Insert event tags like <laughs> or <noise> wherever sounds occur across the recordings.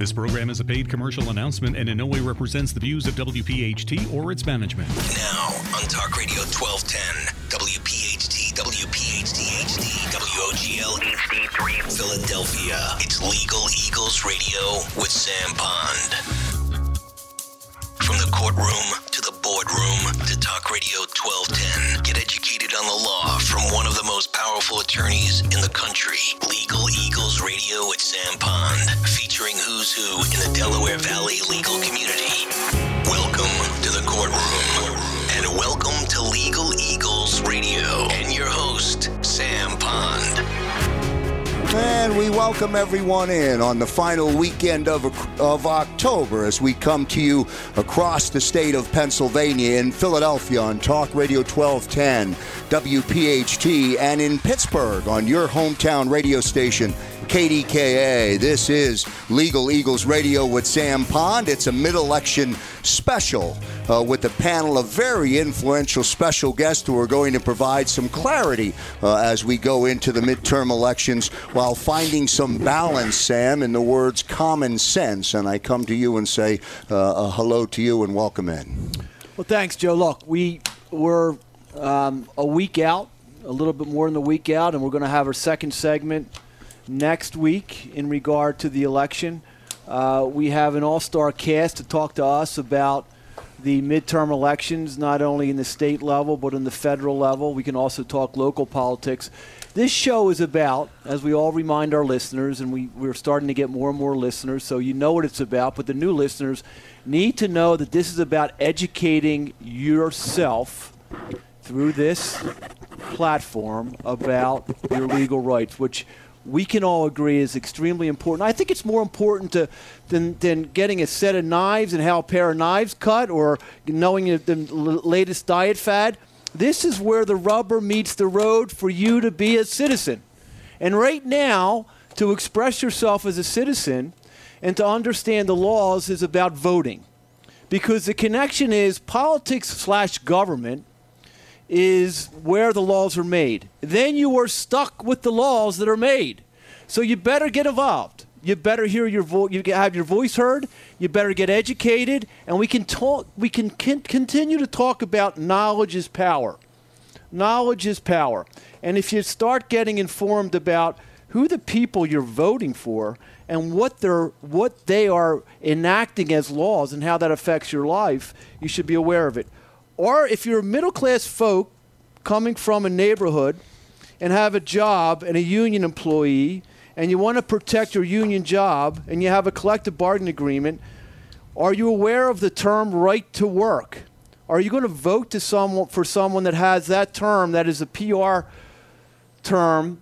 This program is a paid commercial announcement and in no way represents the views of WPHT or its management. Now on Talk Radio 1210, WPHT, WPHT HD, WOGL HD3 Philadelphia. It's Legal Eagles Radio with Sam Pond. From the courtroom boardroom to Talk Radio 1210, get educated on the law from one of the most powerful attorneys in the country. Legal Eagles Radio with Sam Pond, featuring who's who in the Delaware Valley legal community. Welcome to the courtroom, and welcome to Legal Eagles Radio, and your host, Sam Pond. And we welcome everyone in on the final weekend of, of October as we come to you across the state of Pennsylvania in Philadelphia on Talk Radio 1210, WPHT, and in Pittsburgh on your hometown radio station, KDKA. This is Legal Eagles Radio with Sam Pond. It's a mid election special uh, with a panel of very influential special guests who are going to provide some clarity uh, as we go into the midterm elections while finding some balance, Sam, in the words common sense. And I come to you and say uh, a hello to you and welcome in. Well, thanks, Joe. Look, we were um, a week out, a little bit more than the week out, and we're going to have our second segment next week in regard to the election. Uh, we have an all star cast to talk to us about the midterm elections, not only in the state level, but in the federal level. We can also talk local politics. This show is about, as we all remind our listeners, and we, we're starting to get more and more listeners, so you know what it's about, but the new listeners need to know that this is about educating yourself through this platform about your legal rights, which we can all agree is extremely important. I think it's more important to, than, than getting a set of knives and how a pair of knives cut or knowing the latest diet fad. This is where the rubber meets the road for you to be a citizen. And right now, to express yourself as a citizen and to understand the laws is about voting. Because the connection is politics slash government is where the laws are made. Then you are stuck with the laws that are made. So you better get involved. You better hear your voice. You have your voice heard. You better get educated, and we can talk. We can con- continue to talk about knowledge is power. Knowledge is power, and if you start getting informed about who the people you're voting for and what they're what they are enacting as laws and how that affects your life, you should be aware of it. Or if you're a middle class folk coming from a neighborhood and have a job and a union employee and you want to protect your union job and you have a collective bargaining agreement, are you aware of the term right to work? Are you going to vote to someone for someone that has that term that is a PR term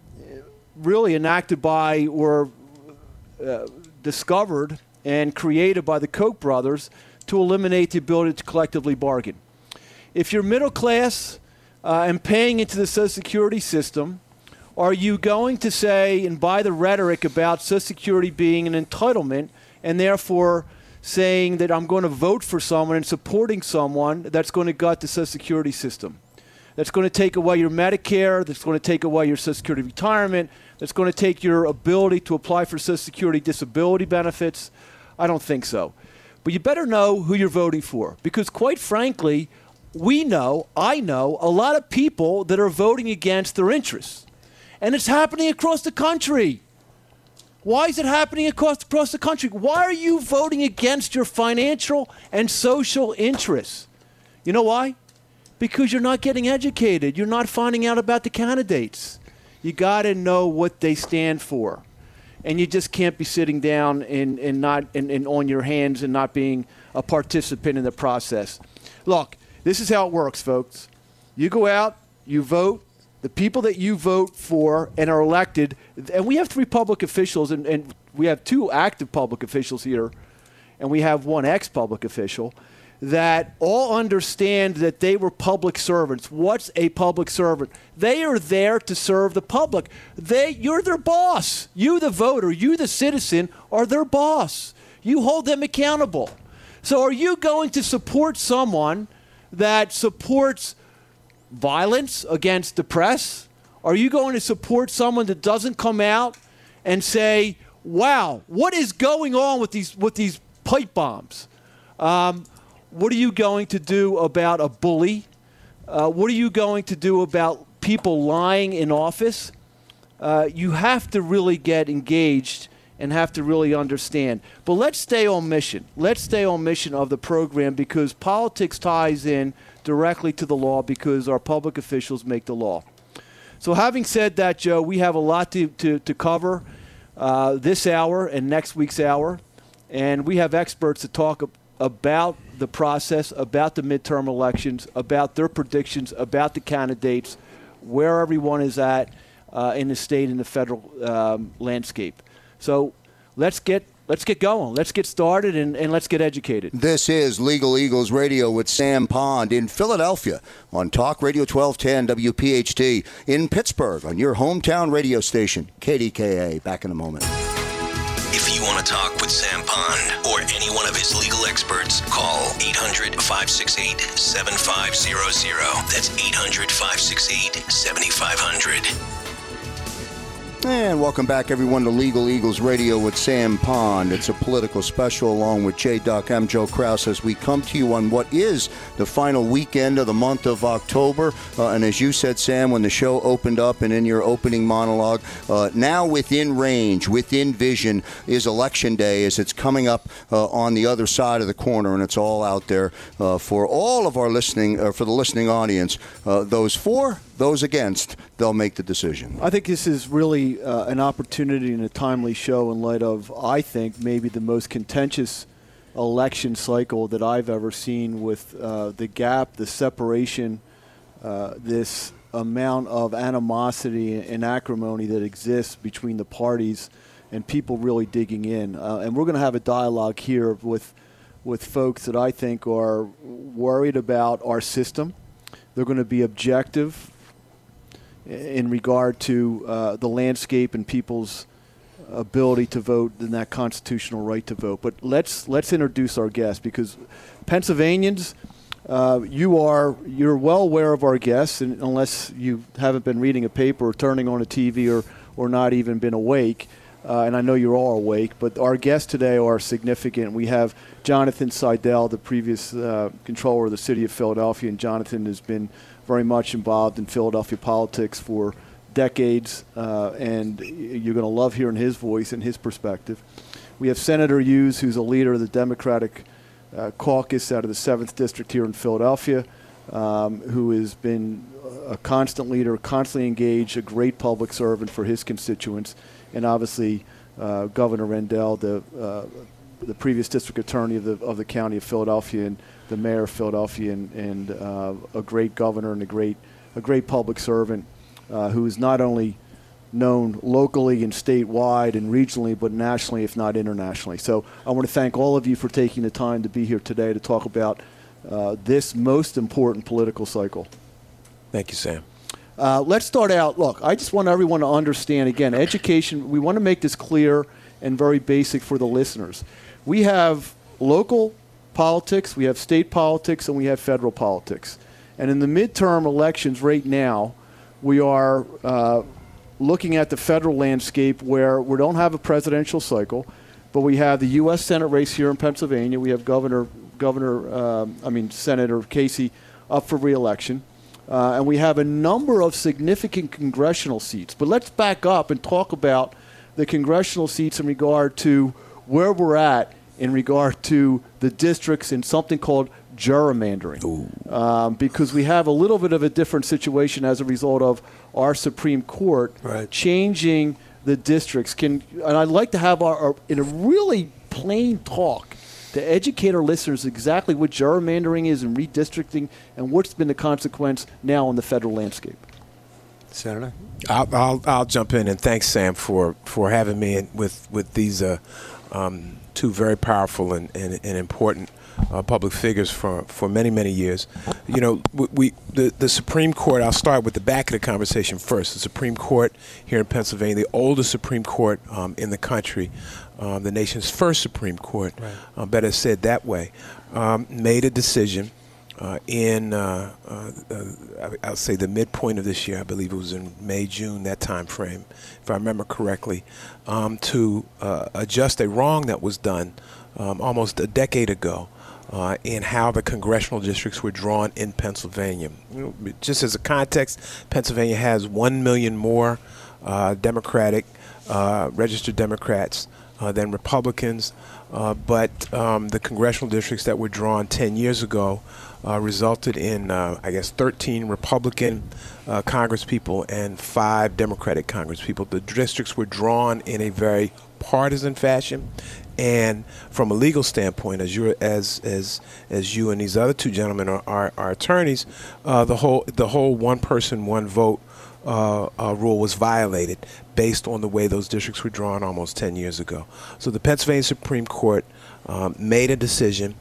really enacted by or uh, discovered and created by the Koch brothers to eliminate the ability to collectively bargain? If you're middle class uh, and paying into the Social Security system, are you going to say and buy the rhetoric about Social Security being an entitlement and therefore saying that I'm going to vote for someone and supporting someone that's going to gut the Social Security system? That's going to take away your Medicare, that's going to take away your Social Security retirement, that's going to take your ability to apply for Social Security disability benefits? I don't think so. But you better know who you're voting for because, quite frankly, we know, I know, a lot of people that are voting against their interests. And it's happening across the country. Why is it happening across, across the country? Why are you voting against your financial and social interests? You know why? Because you're not getting educated. You're not finding out about the candidates. You got to know what they stand for. And you just can't be sitting down and, and, not, and, and on your hands and not being a participant in the process. Look, this is how it works, folks. You go out, you vote. The people that you vote for and are elected, and we have three public officials, and, and we have two active public officials here, and we have one ex public official that all understand that they were public servants. What's a public servant? They are there to serve the public. They, you're their boss. You, the voter, you, the citizen, are their boss. You hold them accountable. So, are you going to support someone that supports violence against the press? Are you going to support someone that doesn't come out and say wow, what is going on with these with these pipe bombs? Um, what are you going to do about a bully? Uh, what are you going to do about people lying in office? Uh, you have to really get engaged and have to really understand. But let's stay on mission. Let's stay on mission of the program because politics ties in directly to the law because our public officials make the law. So, having said that, Joe, we have a lot to, to, to cover uh, this hour and next week's hour. And we have experts to talk about the process, about the midterm elections, about their predictions, about the candidates, where everyone is at uh, in the state and the federal um, landscape. So let's get let's get going. Let's get started and, and let's get educated. This is Legal Eagles Radio with Sam Pond in Philadelphia on Talk Radio 1210 WPHT in Pittsburgh on your hometown radio station, KDKA. Back in a moment. If you want to talk with Sam Pond or any one of his legal experts, call 800 568 7500. That's 800 568 7500. And welcome back, everyone, to Legal Eagles Radio with Sam Pond. It's a political special along with J. Duck. I'm Joe Kraus as we come to you on what is the final weekend of the month of October. Uh, and as you said, Sam, when the show opened up and in your opening monologue, uh, now within range, within vision is Election Day as it's coming up uh, on the other side of the corner. And it's all out there uh, for all of our listening, uh, for the listening audience. Uh, those for, those against, they'll make the decision. I think this is really uh, an opportunity and a timely show in light of, I think, maybe the most contentious election cycle that I've ever seen with uh, the gap, the separation, uh, this amount of animosity and acrimony that exists between the parties and people really digging in. Uh, and we're going to have a dialogue here with, with folks that I think are worried about our system. They're going to be objective in regard to uh, the landscape and people's ability to vote and that constitutional right to vote. But let's let's introduce our guest because Pennsylvanians, uh, you are you're well aware of our guests, and unless you haven't been reading a paper or turning on a TV or or not even been awake. Uh, and I know you're all awake, but our guests today are significant. We have Jonathan Saidel, the previous uh, controller of the city of Philadelphia, and Jonathan has been very much involved in Philadelphia politics for decades, uh, and you're going to love hearing his voice and his perspective. We have Senator Hughes, who's a leader of the Democratic uh, caucus out of the 7th District here in Philadelphia, um, who has been a constant leader, constantly engaged, a great public servant for his constituents, and obviously uh, Governor Rendell, the, uh, the previous district attorney of the, of the county of Philadelphia, and the mayor of Philadelphia and, and uh, a great governor and a great a great public servant uh, who is not only known locally and statewide and regionally, but nationally, if not internationally. So I want to thank all of you for taking the time to be here today to talk about uh, this most important political cycle. Thank you, Sam. Uh, let's start out. Look, I just want everyone to understand again, education, we want to make this clear and very basic for the listeners. We have local politics, we have state politics, and we have federal politics. And in the midterm elections right now, we are uh, looking at the federal landscape where we don't have a presidential cycle, but we have the U.S. Senate race here in Pennsylvania. We have Governor, Governor, uh, I mean Senator Casey up for reelection, uh, and we have a number of significant congressional seats. But let's back up and talk about the congressional seats in regard to where we're at in regard to the districts in something called gerrymandering. Um, because we have a little bit of a different situation as a result of our Supreme Court right. changing the districts. Can and I'd like to have our, our, in a really plain talk to educate our listeners exactly what gerrymandering is and redistricting and what's been the consequence now on the federal landscape. Senator, I'll, I'll, I'll jump in and thanks Sam for for having me with with these. Uh, um, two very powerful and, and, and important uh, public figures for, for many, many years. You know, we, we, the, the Supreme Court, I'll start with the back of the conversation first. The Supreme Court here in Pennsylvania, the oldest Supreme Court um, in the country, um, the nation's first Supreme Court, right. uh, better said that way, um, made a decision uh, in, uh, uh, uh, I'll say the midpoint of this year, I believe it was in May, June, that time frame, if I remember correctly, um, to uh, adjust a wrong that was done um, almost a decade ago. Uh, in how the congressional districts were drawn in Pennsylvania. Just as a context, Pennsylvania has 1 million more Democratic, registered Democrats than Republicans, but um, the congressional districts that were drawn 10 years ago uh, resulted in, I guess, 13 Republican congresspeople and five Democratic congresspeople. The districts were drawn in a very partisan fashion and from a legal standpoint, as you as as as you and these other two gentlemen are, are, are attorneys, uh, the whole the whole one person one vote uh, uh, rule was violated based on the way those districts were drawn almost 10 years ago. So the Pennsylvania Supreme Court um, made a decision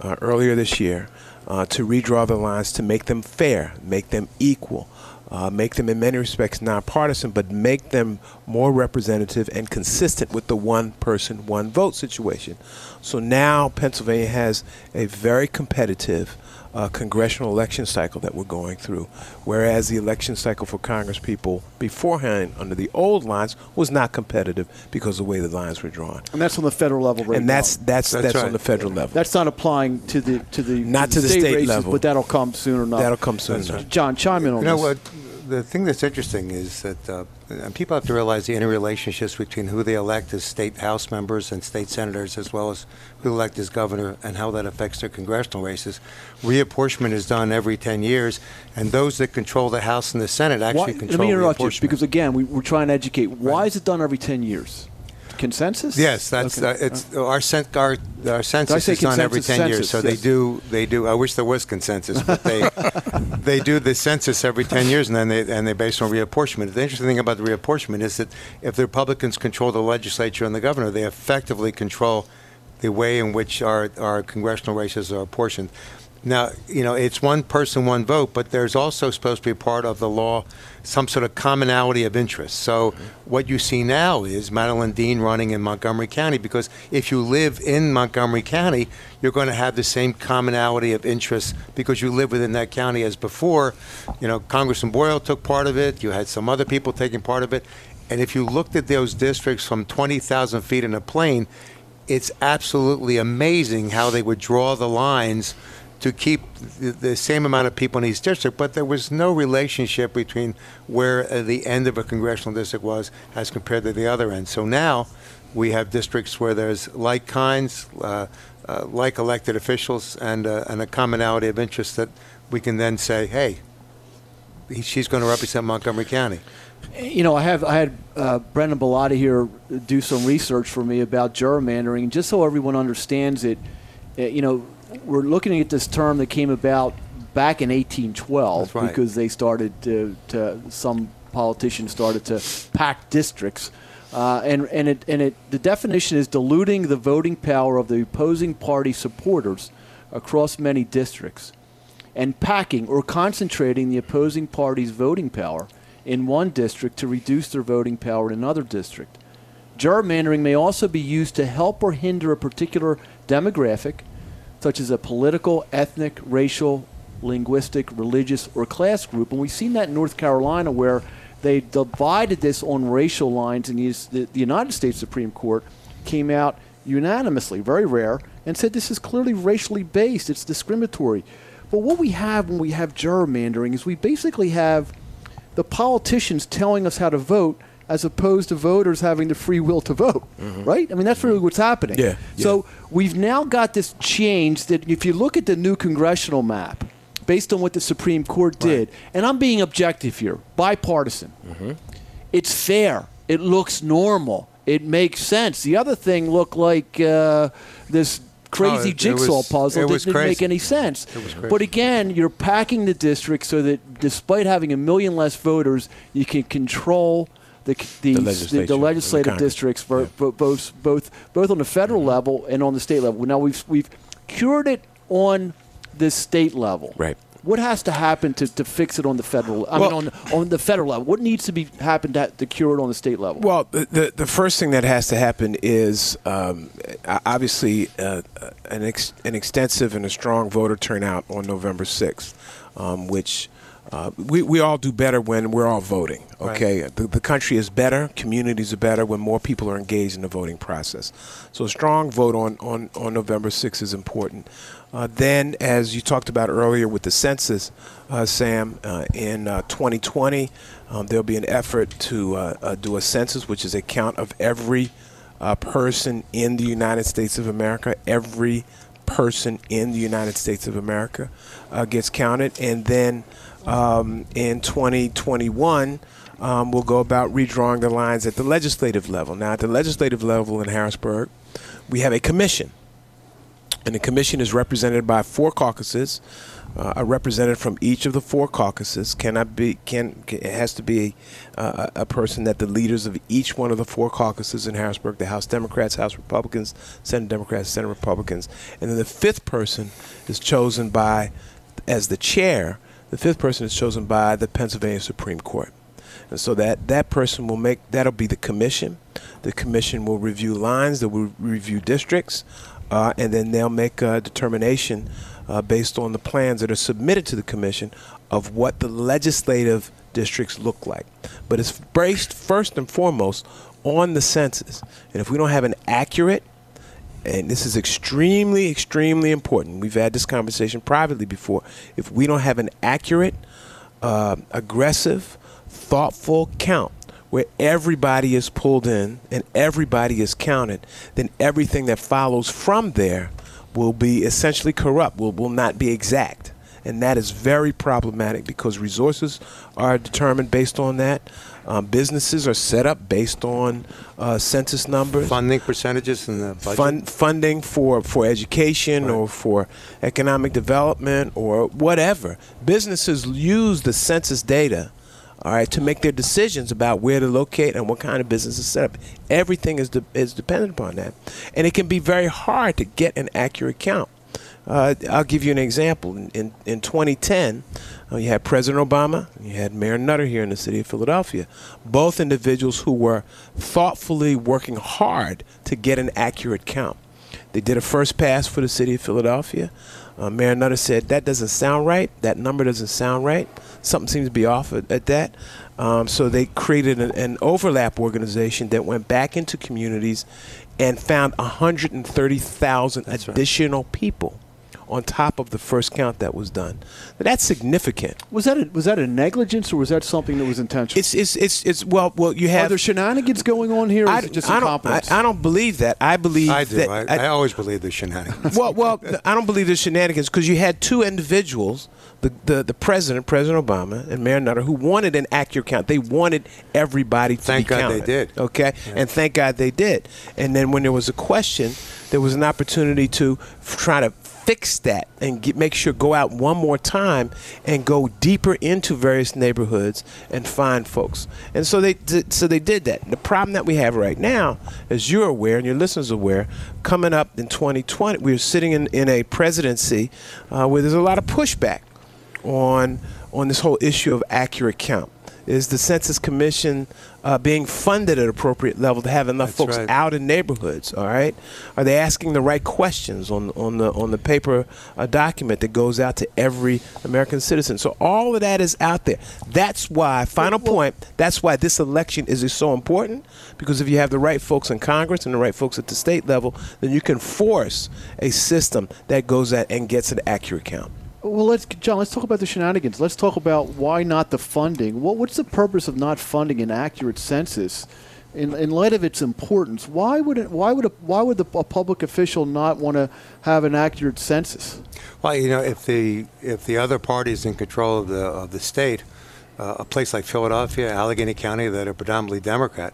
uh, earlier this year uh, to redraw the lines to make them fair, make them equal uh, make them in many respects nonpartisan, but make them more representative and consistent with the one person, one vote situation. So now Pennsylvania has a very competitive uh, congressional election cycle that we're going through, whereas the election cycle for Congress people beforehand under the old lines was not competitive because of the way the lines were drawn. And that's on the federal level, right And that's now. that's that's, That's right. on the federal level. That's not applying to the to the Not to the state races, level. but that'll come soon enough. That'll come soon enough. John, chime in on You know this. what? The thing that's interesting is that uh, people have to realize the interrelationships between who they elect as state House members and state senators, as well as who they elect as governor, and how that affects their congressional races. Reapportionment is done every 10 years, and those that control the House and the Senate actually Why, control let me interrupt you reapportionment. because again, we, we're trying to educate. Why is it done every ten years? Consensus? Yes, that's Okay. uh, it's our, cent- our our census is done every ten years. So Census, they do they do. I wish there was consensus, but they <laughs> they do the census every ten years, and then they and they base on reapportionment. The interesting thing about the reapportionment is that if the Republicans control the legislature and the governor, they effectively control the way in which our our congressional races are apportioned. Now, you know, it's one person, one vote, but there's also supposed to be part of the law some sort of commonality of interest. So, mm-hmm. what you see now is Madeleine Dean running in Montgomery County because if you live in Montgomery County, you're going to have the same commonality of interest because you live within that county as before. You know, Congressman Boyle took part of it, you had some other people taking part of it. And if you looked at those districts from 20,000 feet in a plane, it's absolutely amazing how they would draw the lines to keep the, the same amount of people in each district, but there was no relationship between where uh, the end of a congressional district was as compared to the other end. So now we have districts where there's like kinds, uh, uh, like elected officials, and, uh, and a commonality of interest that we can then say, hey, he, she's going to represent Montgomery County. You know, I have I had uh, Brendan Bellotti here do some research for me about gerrymandering, just so everyone understands it. uh, You know, we're looking at this term that came about back in 1812 right. because they started to, to some politicians started to pack districts. Uh, and and it and it the definition is diluting the voting power of the opposing party supporters across many districts, and packing or concentrating the opposing party's voting power in one district to reduce their voting power in another district. Gerrymandering may also be used to help or hinder a particular demographic, such as a political, ethnic, racial, linguistic, religious, or class group. And we've seen that in North Carolina where they divided this on racial lines, and the, United States Supreme Court came out unanimously, very rare, and said this is clearly racially based, it's discriminatory. But what we have when we have gerrymandering is we basically have the politicians telling us how to vote as opposed to voters having the free will to vote, right? I mean, that's really what's happening. Yeah, So we've now got this change that if you look at the new congressional map, based on what the Supreme Court did, and I'm being objective here, bipartisan, it's fair. It looks normal. It makes sense. The other thing looked like uh, this crazy it- it jigsaw was- puzzle it that was didn't make any sense. It. But again, you're packing the district so that despite having a million less voters, you can control the the, the, the the legislative districts for, for both both both on the federal Mm-hmm. level and on the state level. Now we've we've cured it on the state level. Right. What has to happen to, to fix it on the federal? I Well- mean, on on the federal level. What needs to be happened to, to cure it on the state level? Well, the, the, the first thing that has to happen is um, obviously uh, an, ex, an extensive and a strong voter turnout on November 6th, um, which uh, we, we all do better when we're all voting. Okay, the, the country is better, communities are better when more people are engaged in the voting process. So a strong vote on, on, on November 6th is important. Uh, then, as you talked about earlier with the census, uh, Sam, uh, in uh, 2020, um, there'll be an effort to uh, uh, do a census, which is a count of every uh, person in the United States of America. Every person in the United States of America uh, gets counted. And then um, in 2021, um, we'll go about redrawing the lines at the legislative level. Now, at the legislative level in Harrisburg, we have a commission and the commission is represented by four caucuses. Uh, a representative from each of the four caucuses cannot be can, can it has to be uh, a person that the leaders of each one of the four caucuses in Harrisburg, the House Democrats, House Republicans, Senate Democrats, Senate Republicans, and then the fifth person is chosen by as the chair. The fifth person is chosen by the Pennsylvania Supreme Court. And so that, that person will make, that'll be the commission. The commission will review lines, they will review districts, uh, and then they'll make a determination uh, based on the plans that are submitted to the commission of what the legislative districts look like. But it's based first and foremost on the census. And if we don't have an accurate and this is extremely, extremely important. We've had this conversation privately before. If we don't have an accurate, uh, aggressive, thoughtful count where everybody is pulled in and everybody is counted, then everything that follows from there will be essentially corrupt, will, will not be exact. And that is very problematic because resources are determined based on that. Um, businesses are set up based on uh, census numbers Funding percentages in the budget. fund, funding for, for education or for economic development or whatever. Businesses use the census data, all right, to make their decisions about where to locate and what kind of business is set up. Everything is de- is dependent upon that, and it can be very hard to get an accurate count. Uh, I'll give you an example. In, in, in 2010, uh, you had President Obama, you had Mayor Nutter here in the city of Philadelphia, both individuals who were thoughtfully working hard to get an accurate count. They did a first pass for the city of Philadelphia. Uh, Mayor Nutter said, That doesn't sound right. That number doesn't sound right. Something seems to be off at, at that. Um, so they created an, an overlap organization that went back into communities and found 130,000 additional people on top of the first count that was done. That's significant. was that a, was that a negligence or was that something that was intentional? It's, it's, it's, it's well, well, you Are have. there shenanigans going on here? Or I, is it just I don't, I. I don't believe that. I believe I do. that. I, I always believe there's shenanigans. well, well, I don't believe there's shenanigans because you had two individuals, the, the the president, President Obama, and Mayor Nutter, who wanted an accurate count. They wanted everybody to Thank be God they counted. did. Okay, and thank God they did. And then when there was a question, there was an opportunity to f- try to fix that and get, make sure go out one more time and go deeper into various neighborhoods and find folks. And so they did, so they did that. The problem that we have right now, as you're aware and your listeners are aware, coming up in 2020, we're sitting in, in a presidency uh, where there's a lot of pushback on on this whole issue of accurate count. Is the Census Commission uh, being funded at appropriate level to have enough That's folks right. out in neighborhoods? All right, are they asking the right questions on on the on the paper uh, document that goes out to every American citizen? So all of that is out there. That's why. Final point. That's why this election is so important because if you have the right folks in Congress and the right folks at the state level, then you can force a system that goes out and gets an accurate count. Well, let's John. Let's talk about the shenanigans. Let's talk about why not the funding. What, what's the purpose of not funding an accurate census? In, in light of its importance, why would it, why would a, why would the, a public official not want to have an accurate census? Well, you know, if the if the other party is in control of the of the state, uh, a place like Philadelphia, Allegheny County, that are predominantly Democrat,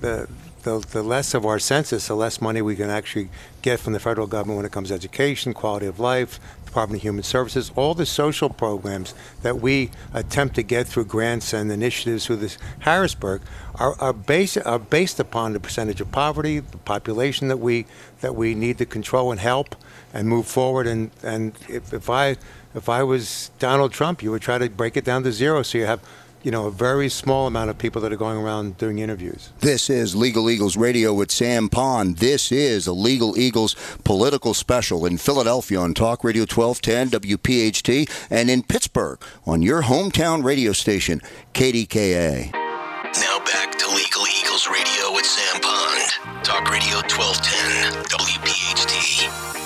the the, the less of our census, the less money we can actually get from the federal government when it comes to education, quality of life, Department of Human Services, all the social programs that we attempt to get through grants and initiatives through this Harrisburg are, are, based, are based upon the percentage of poverty, the population that we that we need to control and help and move forward. And, and if, if I if I was Donald Trump, you would try to break it down to zero so you have you know, a very small amount of people that are going around doing interviews. This is Legal Eagles Radio with Sam Pond. This is a Legal Eagles political special in Philadelphia on Talk Radio 1210 WPHT and in Pittsburgh on your hometown radio station, KDKA. Now back to Legal Eagles Radio with Sam Pond. Talk Radio 1210 WPHT.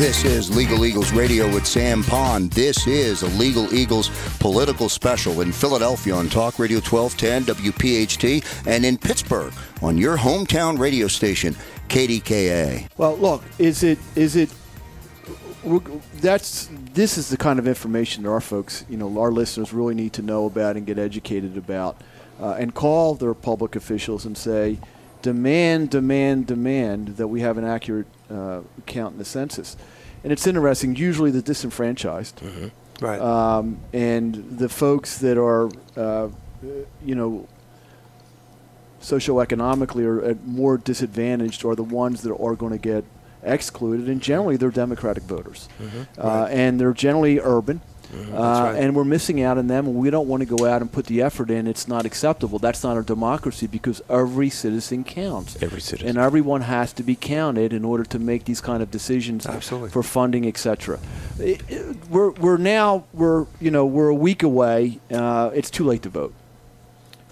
This is Legal Eagles Radio with Sam Pond. This is a Legal Eagles political special in Philadelphia on Talk Radio 1210 WPHT and in Pittsburgh on your hometown radio station KDKA. Well, look, is it is it that's this is the kind of information that our folks, you know, our listeners really need to know about and get educated about, uh, and call their public officials and say, demand, demand, demand that we have an accurate uh, count in the census. And it's interesting. Usually, the disenfranchised, mm-hmm. right, um, and the folks that are, uh, you know, socioeconomically are more disadvantaged are the ones that are going to get excluded. And generally, they're Democratic voters, mm-hmm. uh, right. and they're generally urban. Mm-hmm. Uh, right. And we're missing out on them, and we don't want to go out and put the effort in. It's not acceptable. That's not a democracy because every citizen counts. Every citizen. And everyone has to be counted in order to make these kind of decisions Absolutely. for funding, etc. We're, we're now we're you know we're a week away. Uh, it's too late to vote.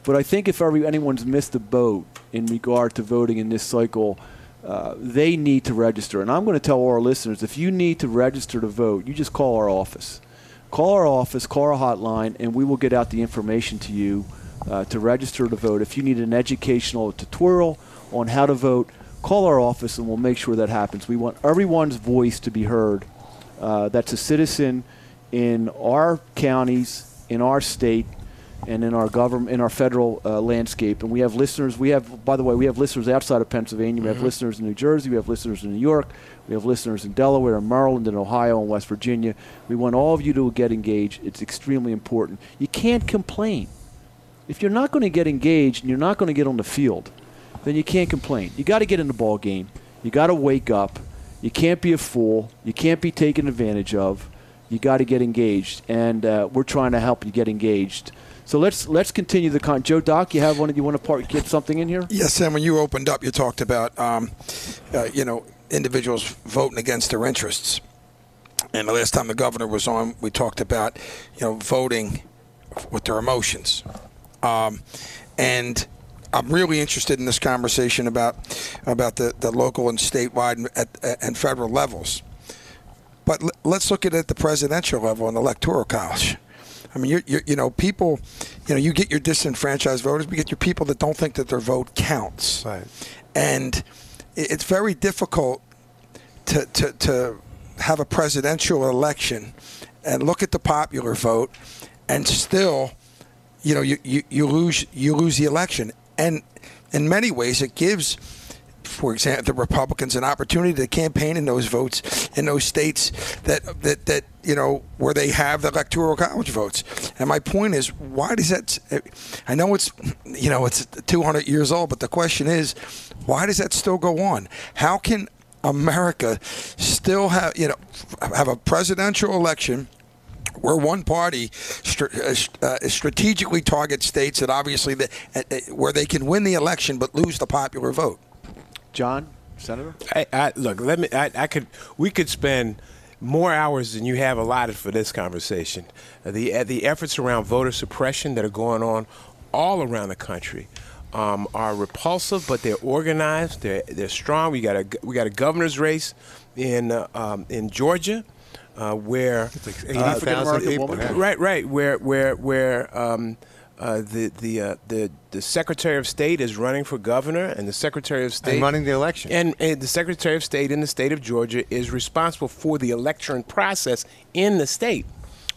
But I think if every, anyone's missed the boat in regard to voting in this cycle, uh, they need to register. And I'm going to tell our listeners if you need to register to vote, you just call our office call our office, call our hotline, and we will get out the information to you uh, to register to vote. If you need an educational tutorial on how to vote, call our office and we'll make sure that happens. We want everyone's voice to be heard. Uh, that's a citizen in our counties, in our state, and in our government, in our federal uh, landscape. And we have listeners. We have, by the way, we have listeners outside of Pennsylvania. We have mm-hmm. listeners in New Jersey. We have listeners in New York. We have listeners in Delaware, and Maryland, and Ohio, and West Virginia. We want all of you to get engaged. It's extremely important. You can't complain. If you're not going to get engaged and you're not going to get on the field, then you can't complain. You got to get in the ball game. You got to wake up. You can't be a fool. You can't be taken advantage of. You got to get engaged, and uh, we're trying to help you get engaged. So let's let's continue the con. Joe Doc, you have one? You want to part, get something in here? Yes, Sam. When you opened up, you talked about um, uh, you know individuals voting against their interests. And the last time the governor was on, we talked about, you know, voting with their emotions. Um, and I'm really interested in this conversation about about the, the local and statewide and, at, and federal levels. But l- let's look at it at the presidential level and the electoral college. I mean, you're, you're, you know, people, you know, you get your disenfranchised voters, you get your people that don't think that their vote counts. Right. And it's very difficult to, to, to have a presidential election and look at the popular vote and still you know you, you, you lose you lose the election. And in many ways it gives for example, the Republicans an opportunity to campaign in those votes in those states that that that you know where they have the electoral college votes. And my point is, why does that? I know it's you know it's 200 years old, but the question is, why does that still go on? How can America still have you know have a presidential election? where one party uh, uh, strategically targets states that obviously the, uh, where they can win the election but lose the popular vote. John, Senator. I, I, look, let me. I, I, could. We could spend more hours than you have allotted for this conversation. Uh, the uh, the efforts around voter suppression that are going on all around the country. Um, are repulsive, but they're organized. They're they're strong. We got a we got a governor's race in uh, um, in Georgia, uh, where like uh, people. Right, right. Where where where um, uh, the the uh, the the Secretary of State is running for governor, and the Secretary of State and running the election, and, and, the Secretary of State in the state of Georgia is responsible for the election process in the state.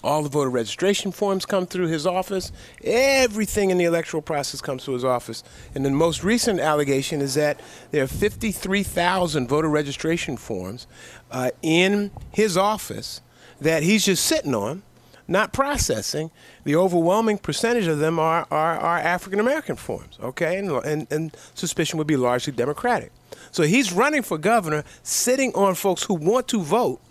All the voter registration forms come through his office. Everything in the electoral process comes through his office. And the most recent allegation is that there are 53,000 voter registration forms uh, in his office that he's just sitting on, not processing. The overwhelming percentage of them are, are, are African American forms, okay? And, and, and suspicion would be largely Democratic. So he's running for governor, sitting on folks who want to vote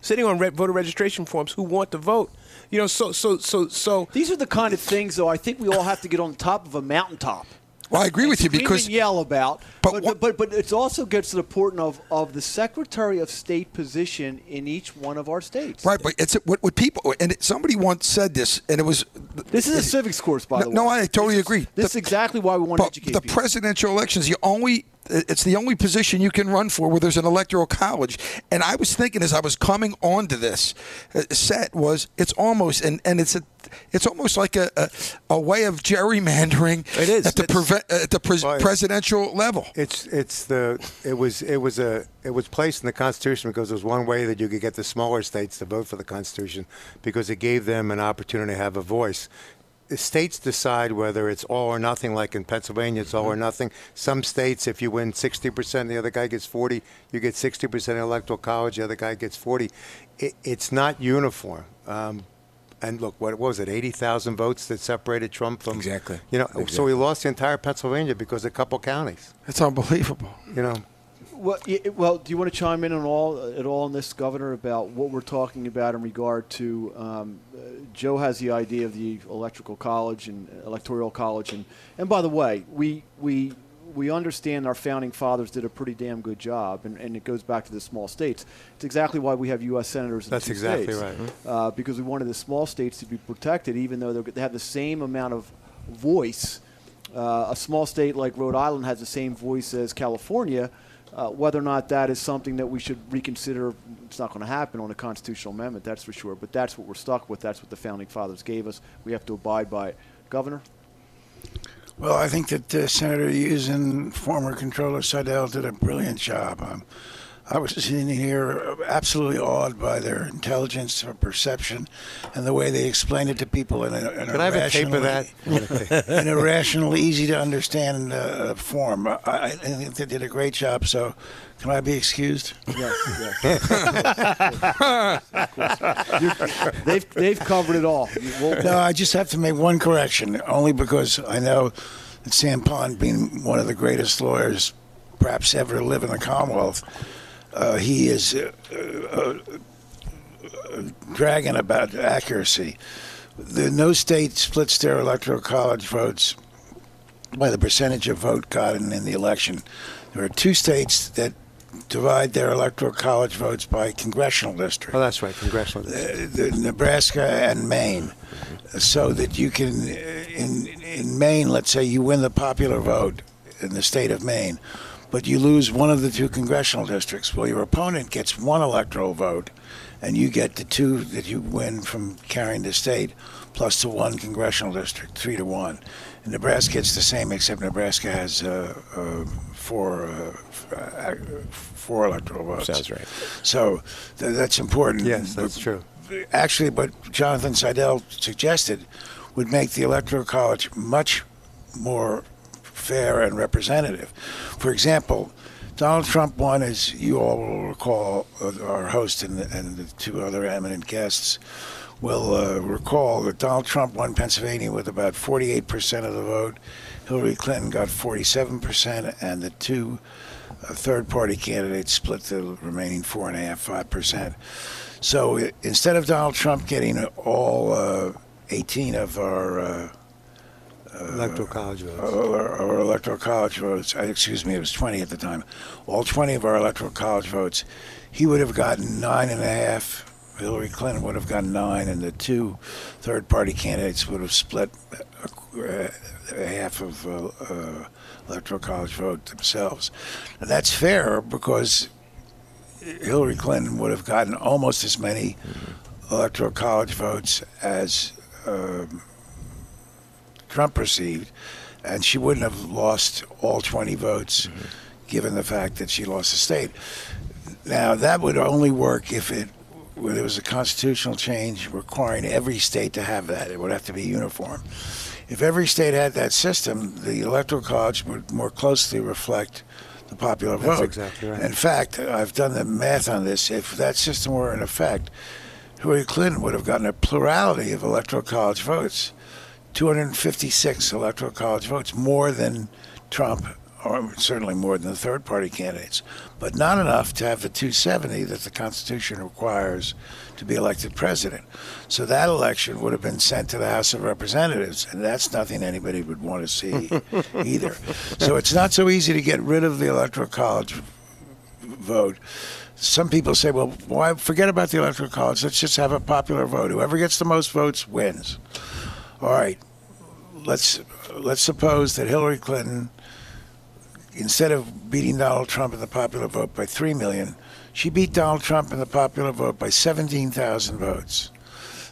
sitting on re- voter registration forms who want to vote. You know, so so so so. These are the kind of things, though. I think we all have to get on top of a mountaintop. Well, I agree with you because and yell about. But But what- but, but it also gets to the point of of the Secretary of State position in each one of our states. right, but it's what, what people and it, somebody once said this, and it was. This is a civics course, by No, the way. no, I totally This is- agree. This The- is exactly why we want to But educate the people. presidential election is the only. It's the only position you can run for where there's an electoral college. And I was thinking as I was coming onto this uh, set was it's almost and, and it's a it's almost like a, a, a way of gerrymandering It is. at the preve- at the pres- Well, presidential level. It's it's the it was it was a it was placed in the Constitution because it was one way that you could get the smaller states to vote for the Constitution because it gave them an opportunity to have a voice. The states decide whether it's all or nothing. Like in Pennsylvania, it's all or nothing. Some states, if you win sixty percent, the other guy gets forty. You get sixty percent in electoral college. The other guy gets forty. It, it's not uniform. Um, and look, what was it? Eighty thousand votes that separated Trump from Exactly. You know, so Exactly. he lost the entire Pennsylvania because of a couple counties. It's unbelievable. You know. Well, well, do you want to chime in on all at all on this, Governor, about what we're talking about in regard to? Um, uh, Joe has the idea of the electrical college and electoral college, and and by the way, we we we understand our founding fathers did a pretty damn good job, and, and it goes back to the small states. It's exactly why we have U.S. senators in That's exactly states, right. uh, because we wanted the small states to be protected, even though they're- they have the same amount of voice. Uh, a small state like Rhode Island has the same voice as California. Uh, whether or not that is something that we should reconsider, it's not going to happen on a constitutional amendment, that's for sure. But that's what we're stuck with. That's what the founding fathers gave us. We have to abide by it. Governor? Well, I think that uh, Senator Hughes and former Controller Saidel did a brilliant job. Um, I was sitting here absolutely awed by their intelligence, their perception, and the way they explained it to people in a, in Can I have a tape of that? rationally- in a rational, easy to understand uh, form. I, I think they did a great job. So, can I be excused? Yes, yes. they've, they've covered it all. No, I just have to make one correction, only because I know that Sam Pond, being one of the greatest lawyers perhaps ever to live in the Commonwealth, uh, he is uh, uh, uh, dragging about accuracy. The, no state splits their electoral college votes by the percentage of vote gotten in the election. There are two states that divide their electoral college votes by congressional district Oh, that's right, congressional. district. the Nebraska and Maine, so that you can in in Maine, let's say you win the popular vote in the state of Maine, but you lose one of the two congressional districts. Well, your opponent gets one electoral vote, and you get the two that you win from carrying the state, plus the one congressional district, three to one. And Nebraska, gets the same, except Nebraska has uh, uh, four uh, uh, four electoral votes. Sounds right. So th- that's important. Yes, that's true. Actually, what Jonathan Saidel suggested would make the Electoral College much more fair and representative. For example, Donald Trump won, as you all will recall, uh, our host and the, and the two other eminent guests will uh, recall that Donald Trump won Pennsylvania with about 48% of the vote. Hillary Clinton got 47%, and the two uh, third party candidates split the remaining 4.5%, 5%. So instead of Donald Trump getting all uh, 18 of our uh, Electoral college votes. our, our electoral college votes, excuse me, it was 20 at the time, all 20 of our electoral college votes, he would have gotten nine and a half. Hillary Clinton would have gotten nine, and the two third party candidates would have split a, a, a half of uh, uh, electoral college vote themselves. Now, that's fair because Hillary Clinton would have gotten almost as many electoral college votes as. Um, Trump received, and she wouldn't have lost all 20 votes, mm-hmm. given the fact that she lost the state. Now that would only work if it where there was a constitutional change requiring every state to have that. It would have to be uniform. If every state had that system, the electoral college would more closely reflect the popular That's vote. exactly right. In fact, I've done the math on this. If that system were in effect, Hillary Clinton would have gotten a plurality of electoral college votes, 256 electoral college votes, more than Trump, or certainly more than the third party candidates, but not enough to have the 270 that the Constitution requires to be elected president. So that election would have been sent to the House of Representatives, and that's nothing anybody would want to see <laughs> either. So it's not so easy to get rid of the electoral college vote. Some people say, well, why forget about the electoral college? Let's just have a popular vote. Whoever gets the most votes wins. All right. Let's let's suppose that Hillary Clinton, instead of beating Donald Trump in the popular vote by three million, she beat Donald Trump in the popular vote by seventeen thousand votes.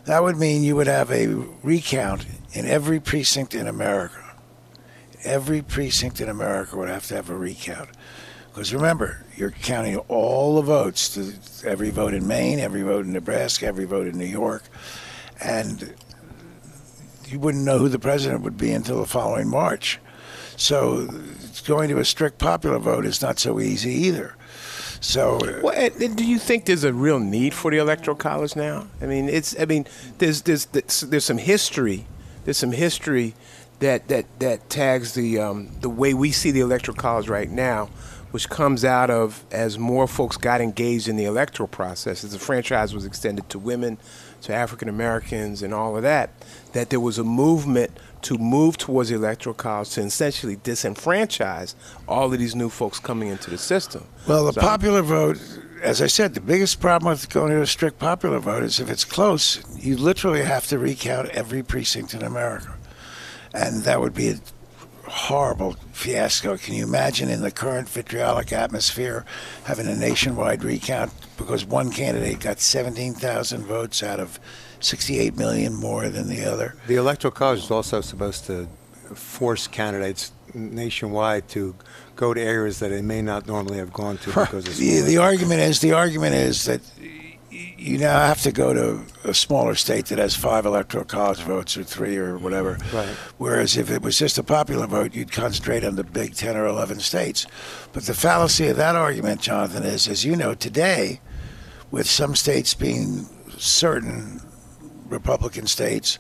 That would mean you would have a recount in every precinct in America. Every precinct in America would have to have a recount. Because remember, you're counting all the votes, to every vote in Maine, every vote in Nebraska, every vote in New York, and you wouldn't know who the president would be until the following March. So going to a strict popular vote is not so easy either. So Well, do you think there's a real need for the electoral college now? I mean, it's. I mean, there's there's there's, there's some history. There's some history that that that tags the um, the way we see the electoral college right now, which comes out of as more folks got engaged in the electoral process, as the franchise was extended to women, to African Americans, and all of that. That there was a movement to move towards the electoral college to essentially disenfranchise all of these new folks coming into the system. Well, the So- popular vote, as I said, the biggest problem with going to a strict popular vote is if it's close, you literally have to recount every precinct in America. And that would be a horrible fiasco. Can you imagine in the current vitriolic atmosphere having a nationwide recount because one candidate got 17,000 votes out of 68 million more than the other? The electoral college is also supposed to force candidates nationwide to go to areas that they may not normally have gone to because of The, the argument is the argument is that you now have to go to a smaller state that has five electoral college votes or three or whatever. Right. Whereas if it was just a popular vote, you'd concentrate on the big ten or eleven states. But the fallacy of that argument, Jonathan, is as you know today, with some states being certain Republican states.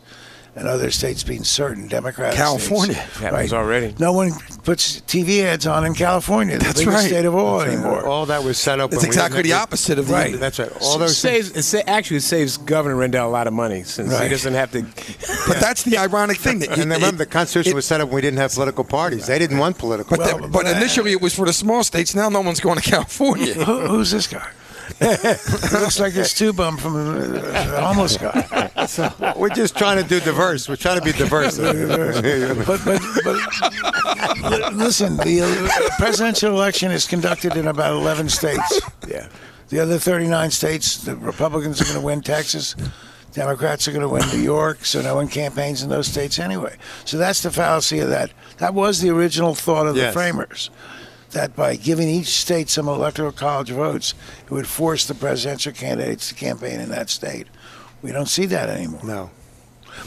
And other states being certain Democratic California. states. Happens already. No one puts TV ads on in California, the That's biggest right. state of all That's right. anymore. All that was set up. It's when we exactly the opposite of the Right. That's right. All It those saves, it actually it saves Governor Rendell a lot of money since he doesn't have to. <laughs> But that's the ironic thing. That And it- remember, the Constitution it- was set up when we didn't have political parties. They didn't want political. But, the- but initially it was for the small states. Now no one's going to California. Who, who's this guy? <laughs> looks like this two bum from the homeless guy. <laughs> We're just trying to do diverse. We're trying to be diverse. But, but, but listen, the uh, presidential election is conducted in about 11 states. Yeah. The other 39 states, the Republicans are going to win Texas. Democrats are going to win New York, so no one campaigns in those states anyway. So that's the fallacy of that. That was the original thought of the framers. That by giving each state some electoral college votes, it would force the presidential candidates to campaign in that state. We don't see that anymore. no.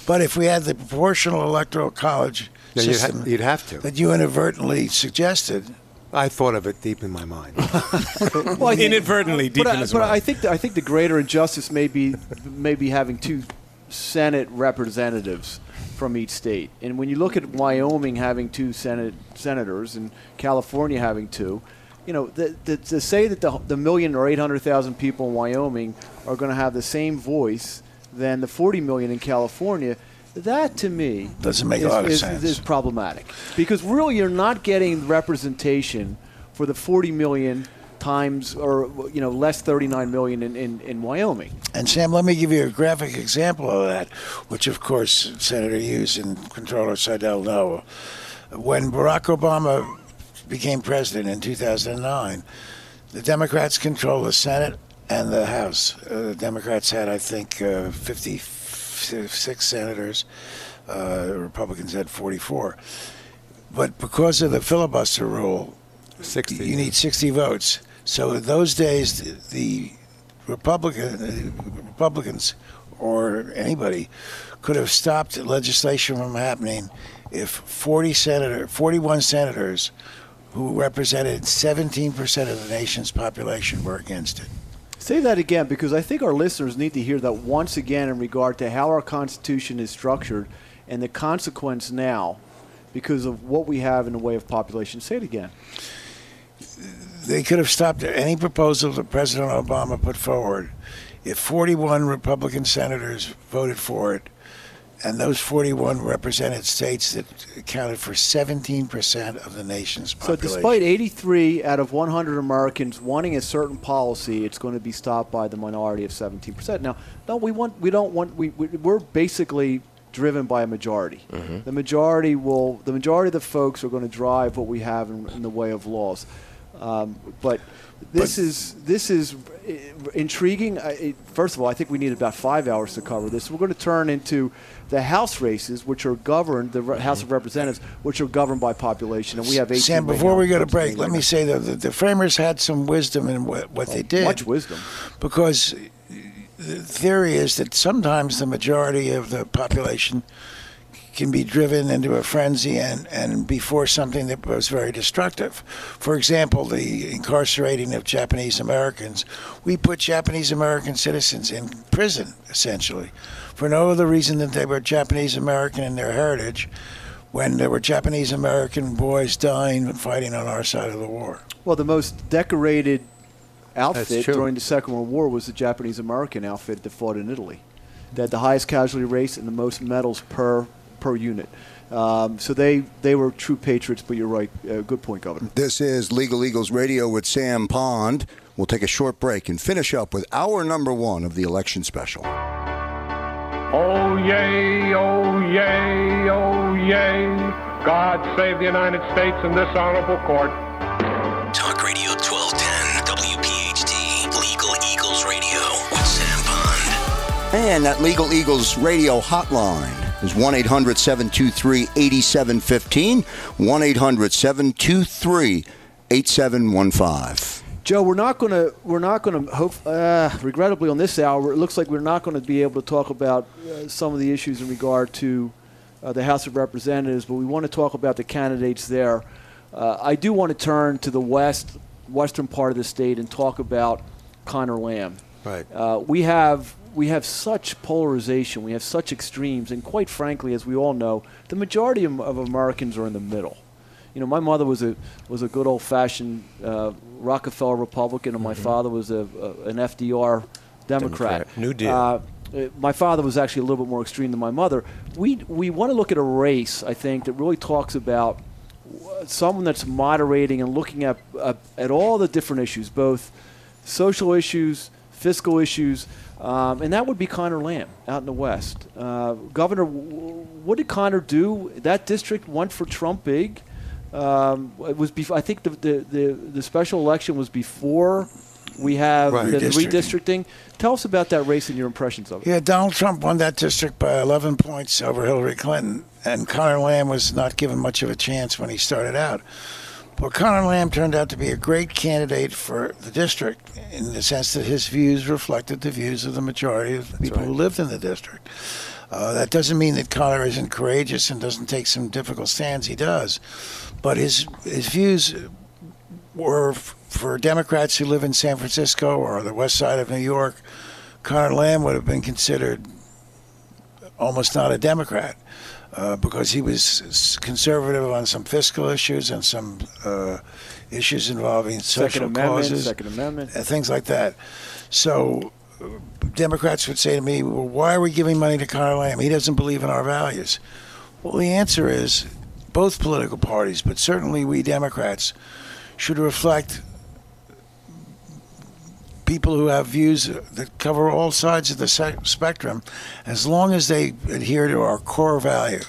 But if we had the proportional electoral college Yeah, you'd, system ha- you'd have to. that you inadvertently suggested, I thought of it deep in my mind. <laughs> <laughs> Well, I think- Inadvertently, deep but in I, his but mind. I think the, I think the greater injustice may be maybe having two Senate representatives from each state. And when you look at Wyoming having two Senate senators and California having two, you know, the, the, to say that the, the million or eight hundred thousand people in Wyoming are going to have the same voice than the forty million in California. That to me Doesn't make a lot of is- sense. is problematic because really you're not getting representation for the 40 million times or you know less 39 million in, in, in Wyoming. And Sam, let me give you a graphic example of that, which of course Senator Hughes and Controller Saidel know. When Barack Obama became president in 2009, the Democrats controlled the Senate and the House. Uh, the Democrats had, I think, uh, 56 senators. Uh, Republicans had 44. But because of the filibuster rule, 60. you need 60 votes. So in those days, the, the Republican uh, Republicans or anybody could have stopped legislation from happening if 40 senator, 41 senators who represented 17% of the nation's population were against it. Say that again because I think our listeners need to hear that once again in regard to how our Constitution is structured and the consequence now because of what we have in the way of population. Say it again. They could have stopped any proposal that President Obama put forward if 41 Republican senators voted for it and those 41 represented states that accounted for 17% of the nation's population. So, despite 83 out of 100 Americans wanting a certain policy, it's going to be stopped by the minority of 17%. Now, no, we want, we don't want, we, we we're basically driven by a majority. Mm-hmm. The majority will, the majority of the folks are going to drive what we have in, in the way of laws. Um, but this But- is this is uh, intriguing. First of all, I think we need about five hours to cover this. We're going to turn into the House races, which are governed, the Re- House of Representatives, which are governed by population, and we have 18 Sam, before we go to break, let me say that the, the framers had some wisdom in what, what they did. much wisdom. Because the theory is that sometimes the majority of the population can be driven into a frenzy and, and before something that was very destructive. For example, the incarcerating of Japanese Americans. We put Japanese American citizens in prison, essentially, for no other reason than they were Japanese American in their heritage when there were Japanese American boys dying and fighting on our side of the war. Well, the most decorated outfit during the Second World War was the Japanese American outfit that fought in Italy. They had the highest casualty rates and the most medals per per unit. Um, so they, they were true patriots, but you're right. Uh, good point, Governor. This is Legal Eagles Radio with Sam Pond. We'll take a short break and finish up with our number one of the election special. Oh, yay, oh, yay, oh, yay. God save the United States and this honorable court. Talk Radio 1210, WPHT, Legal Eagles Radio with Sam Pond. And that Legal Eagles radio hotline is 1 800 723 8715. 1 800 723 8715. Joe, we're not going to we're not going to hope uh, regrettably on this hour. It looks like we're not going to be able to talk about uh, some of the issues in regard to uh, the House of Representatives, but we want to talk about the candidates there. Uh, I do want to turn to the west western part of the state and talk about Connor Lamb. Right. Uh, we have we have such polarization, we have such extremes, and quite frankly, as we all know, the majority of, of Americans are in the middle. You know, my mother was a was a good old fashioned uh, Rockefeller Republican, and my father was a, a an FDR Democrat. Democrat. New Deal. Uh, uh, my father was actually a little bit more extreme than my mother. We we want to look at a race, I think, that really talks about uh, someone that's moderating and looking at uh, at all the different issues, both social issues, fiscal issues, um, and that would be Connor Lamb out in the West. Uh, Governor, w- what did Connor do? That district went for Trump big. Um, it was before, I think the, the, the, the special election was before we have Right. the Redistricting. redistricting. Tell us about that race and your impressions of it. Yeah, Donald Trump won that district by 11 points over Hillary Clinton, and Connor Lamb was not given much of a chance when he started out. But Connor Lamb turned out to be a great candidate for the district in the sense that his views reflected the views of the majority of the people who lived in the district. Uh, that doesn't mean that Connor isn't courageous and doesn't take some difficult stands. He does, but his his views were f- for Democrats who live in San Francisco or the west side of New York. Connor Lamb would have been considered almost not a Democrat uh, because he was conservative on some fiscal issues and some uh, issues involving Second social causes, Second Amendment. and things like that. So uh, Democrats would say to me, "Well, why are we giving money to Connor Lamb? He doesn't believe in our values." Well, the answer is both political parties, but certainly we Democrats should reflect people who have views that cover all sides of the spectrum as long as they adhere to our core value.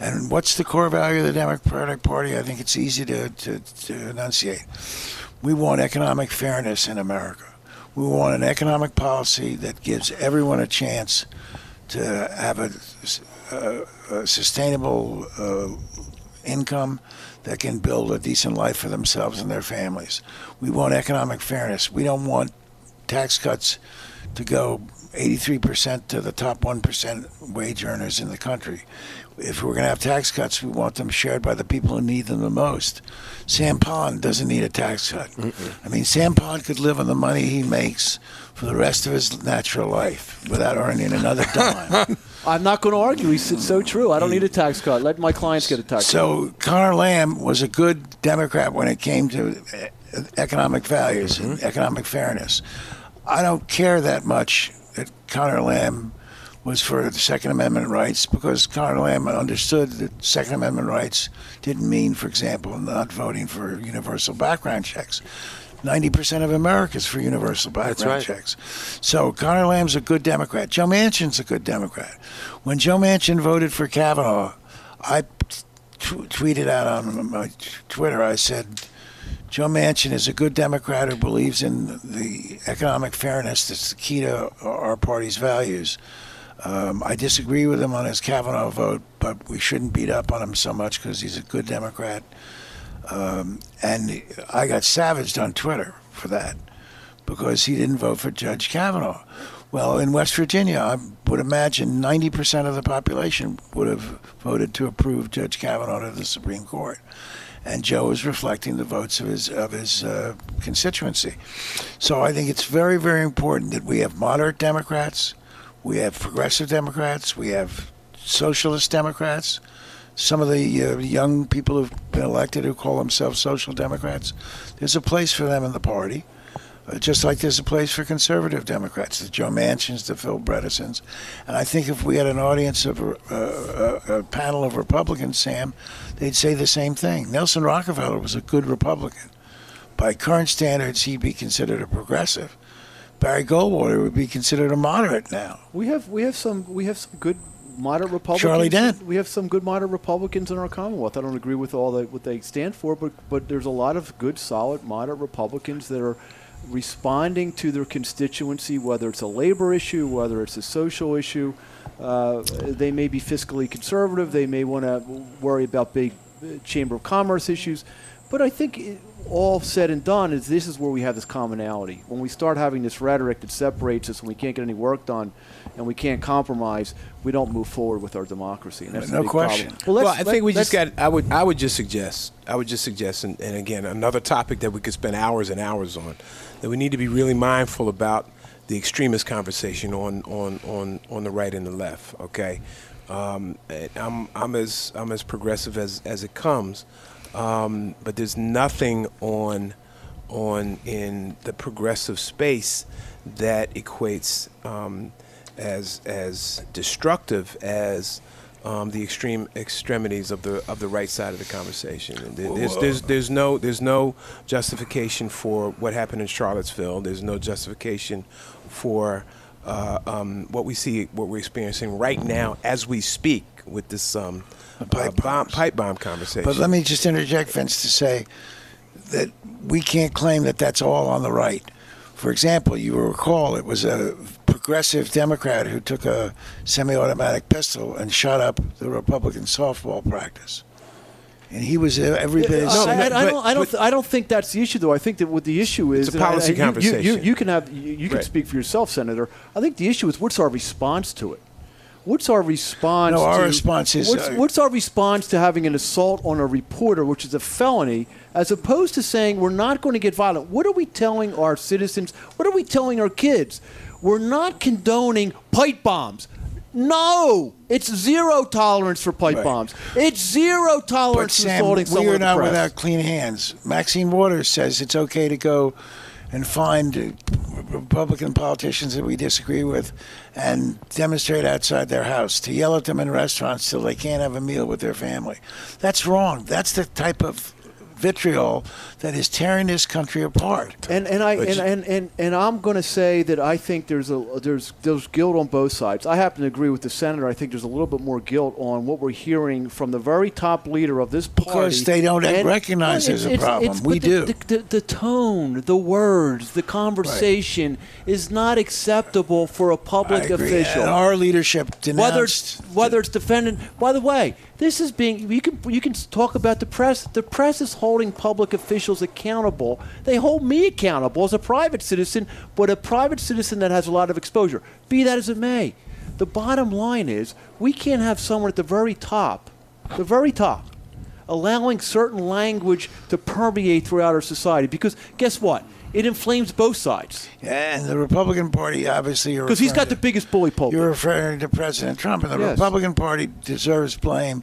And what's the core value of the Democratic Party? I think it's easy to, to, to enunciate. We want economic fairness in America. We want an economic policy that gives everyone a chance to have a, a, a sustainable uh, income that can build a decent life for themselves and their families. We want economic fairness. We don't want tax cuts to go 83% to the top 1% wage earners in the country. If we're going to have tax cuts, we want them shared by the people who need them the most. Sam Pond doesn't need a tax cut. I mean, Sam Pond could live on the money he makes for the rest of his natural life without earning another dime. <laughs> I'm not going to argue. He's it's so true. I don't need a tax cut. Let my clients get a tax cut. So Connor Lamb was a good Democrat when it came to uh, economic values and economic fairness. I don't care that much that Connor Lamb was for the Second Amendment rights because Connor Lamb understood that Second Amendment rights didn't mean, for example, not voting for universal background checks. 90% of Americans for universal background right. checks. So Connor Lamb's a good Democrat. Joe Manchin's a good Democrat. When Joe Manchin voted for Kavanaugh, I t- tweeted out on my Twitter, I said, Joe Manchin is a good Democrat who believes in the economic fairness that's the key to our party's values. Um, I disagree with him on his Kavanaugh vote, but we shouldn't beat up on him so much because he's a good Democrat. Um, and I got savaged on Twitter for that because he didn't vote for Judge Kavanaugh. Well, in West Virginia, I would imagine 90% of the population would have voted to approve Judge Kavanaugh to the Supreme Court. And Joe is reflecting the votes of his of his uh, constituency. So I think it's very, very important that we have moderate Democrats, we have progressive Democrats, we have socialist Democrats, some of the uh, young people who've been elected who call themselves social democrats. There's a place for them in the party, just like there's a place for conservative Democrats, the Joe Manchins, the Phil Bredesens. And I think if we had an audience of uh, a, a panel of Republicans, Sam, they'd say the same thing. Nelson Rockefeller was a good Republican. By current standards, he'd be considered a progressive. Barry Goldwater would be considered a moderate now. We have we have some we have some good moderate Republicans. Charlie Dent. We have some good moderate Republicans in our Commonwealth. I don't agree with all that what they stand for, but but there's a lot of good, solid, moderate Republicans that are responding to their constituency, whether it's a labor issue, whether it's a social issue. Uh, they may be fiscally conservative. They may want to worry about big Chamber of Commerce issues. But I think all said and done is this is where we have this commonality. When we start having this rhetoric that separates us and we can't get any work done and we can't compromise, we don't move forward with our democracy. And that's No question. Problem. Well, let's- I think we just got. I would. I would just suggest. I would just suggest, and, and again, another topic that we could spend hours and hours on. That we need to be really mindful about the extremist conversation on on on on the right and the left. Okay, um, I'm I'm as I'm as progressive as as it comes, um, but there's nothing on on in the progressive space that equates um, as as destructive as um, the extreme extremities of the of the right side of the conversation. And there's, there's there's no there's no justification for what happened in Charlottesville. There's no justification for uh, um, what we see what we're experiencing right now as we speak with this um, pipe uh, bomb, pipe bomb conversation. But let me just interject, Vince, to say that we can't claim that that's all on the right. For example, you will recall it was a progressive Democrat who took a semi automatic pistol and shot up the Republican softball practice. And he was every bit as I, I, sane. I don't. I don't. but- I don't think that's the issue, though. I think that what the issue is It's a and I- policy and you- you- You, conversation. you can have. You, you can Right. speak for yourself, Senator. I think the issue is what's our response to it. What's our response? No, our to, response is, what's, uh, what's our response to having an assault on a reporter, which is a felony, as opposed to saying we're not going to get violent. What are we telling our citizens? What are we telling our kids? We're not condoning pipe bombs. No, it's zero tolerance for pipe Right. bombs. It's zero But tolerance for Sam, assaulting We are not without clean hands. Maxine Waters says it's okay to go and find uh, Republican politicians that we disagree with and demonstrate outside their house, to yell at them in restaurants till they can't have a meal with their family. That's wrong. That's the type of vitriol that is tearing this country apart. And and I and, and, and, and I'm going to say that I think there's a there's there's guilt on both sides. I happen to agree with the senator. I think there's a little bit more guilt on what we're hearing from the very top leader of this party Because they don't recognize there's a problem. We but the, do. The, the, the tone, the words, the conversation is not acceptable for a public official And our leadership denounced whether it's whether it's defendant. By the way, This is being you can you can talk about the press. The press is holding public officials accountable. They hold me accountable as a private citizen, but a private citizen that has a lot of exposure. Be that as it may, the bottom line is we can't have someone at the very top, the very top, allowing certain language to permeate throughout our society. Because guess what? It inflames both sides. Yeah, and the Republican Party, obviously, Because he's got the biggest bully pulpit. You're referring to President Trump, and the Yes. Republican Party deserves blame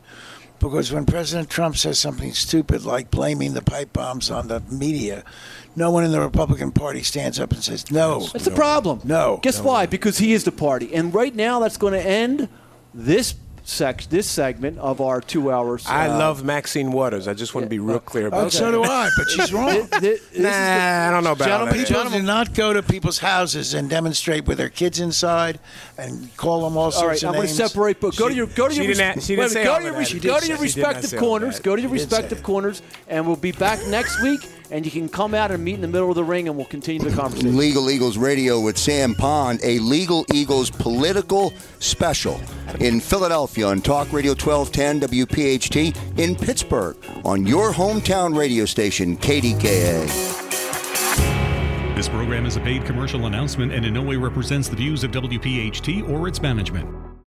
because when President Trump says something stupid like blaming the pipe bombs on the media, no one in the Republican Party stands up and says no. That's the problem. No. Guess why? Because he is the party. And right now, that's going to end this sec- this segment of our two hours. I uh, love Maxine Waters. I just want to be real clear about Oh, so do I, but she's wrong. thi- thi- this Nah, the- I don't know about all Gentlemen, that. People gentlemen, do not go to people's houses and demonstrate with their kids inside and call them all sorts All right, of I'm going to separate. But go to your go to she your didn't res- she didn't wait say go to your of res- go to your did respective corners. Go to your She did say respective corners, and we'll be back next week. And you can come out and meet in the middle of the ring, and we'll continue the conversation. Legal Eagles Radio with Sam Pond, a Legal Eagles political special in Philadelphia on Talk Radio 1210 WPHT, in Pittsburgh on your hometown radio station, KDKA. This program is a paid commercial announcement and in no way represents the views of WPHT or its management.